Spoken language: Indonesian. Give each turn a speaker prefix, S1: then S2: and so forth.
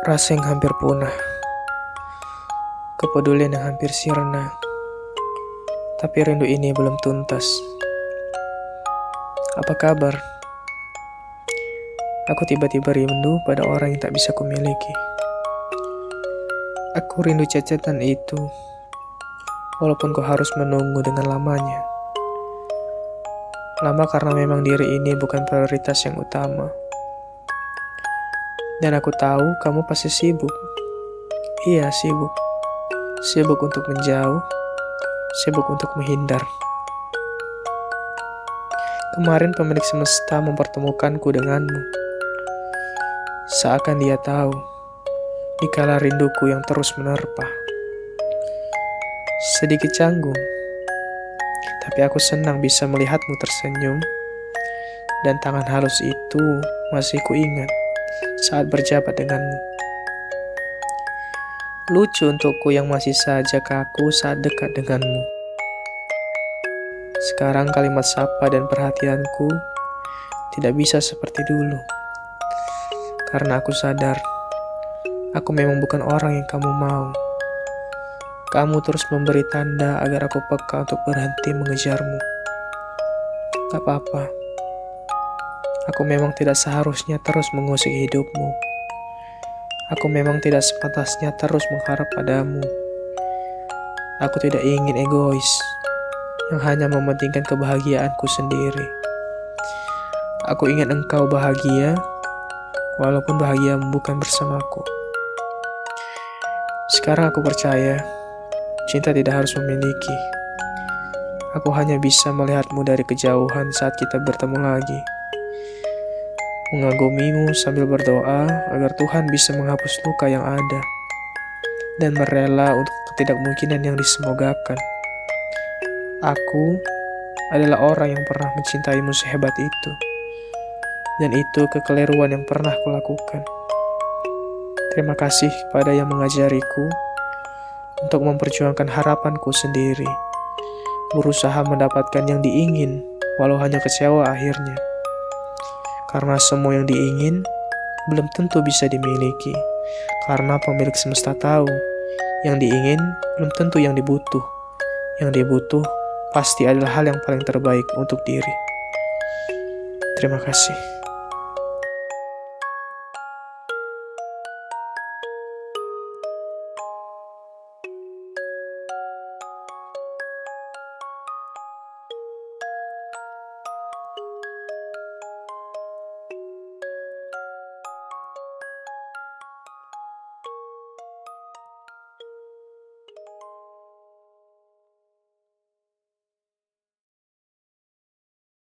S1: Rasa yang hampir punah, kepedulian yang hampir sirna, tapi rindu ini belum tuntas. Apa kabar? Aku tiba-tiba rindu pada orang yang tak bisa kumiliki. Aku rindu cecetan itu, walaupun kau harus menunggu dengan lamanya. Lama karena memang diri ini bukan prioritas yang utama. Dan aku tahu kamu pasti sibuk. Iya, sibuk. Sibuk untuk menjauh, sibuk untuk menghindar. Kemarin pemilik semesta mempertemukanku denganmu. Seakan dia tahu, dikala rinduku yang terus menerpa. Sedikit canggung, tapi aku senang bisa melihatmu tersenyum, dan tangan halus itu masih kuingat saat berjabat denganmu. Lucu untukku yang masih saja kaku saat dekat denganmu. Sekarang kalimat sapa dan perhatianku tidak bisa seperti dulu. Karena aku sadar, aku memang bukan orang yang kamu mau. Kamu terus memberi tanda agar aku peka untuk berhenti mengejarmu. Tak apa-apa. Aku memang tidak seharusnya terus mengusik hidupmu. Aku memang tidak sepantasnya terus mengharap padamu. Aku tidak ingin egois yang hanya mementingkan kebahagiaanku sendiri. Aku ingin engkau bahagia, walaupun bahagiamu bukan bersamaku. Sekarang aku percaya Cinta tidak harus memiliki. Aku hanya bisa melihatmu dari kejauhan saat kita bertemu lagi. Mengagumimu sambil berdoa agar Tuhan bisa menghapus luka yang ada dan merela untuk ketidakmungkinan yang disemogakan. Aku adalah orang yang pernah mencintaimu sehebat itu. Dan itu kekeliruan yang pernah kulakukan. Terima kasih kepada yang mengajariku untuk memperjuangkan harapanku sendiri, berusaha mendapatkan yang diingin, walau hanya kecewa akhirnya. Karena semua yang diingin belum tentu bisa dimiliki, karena pemilik semesta tahu yang diingin belum tentu yang dibutuh. Yang dibutuh pasti adalah hal yang paling terbaik untuk diri. Terima kasih.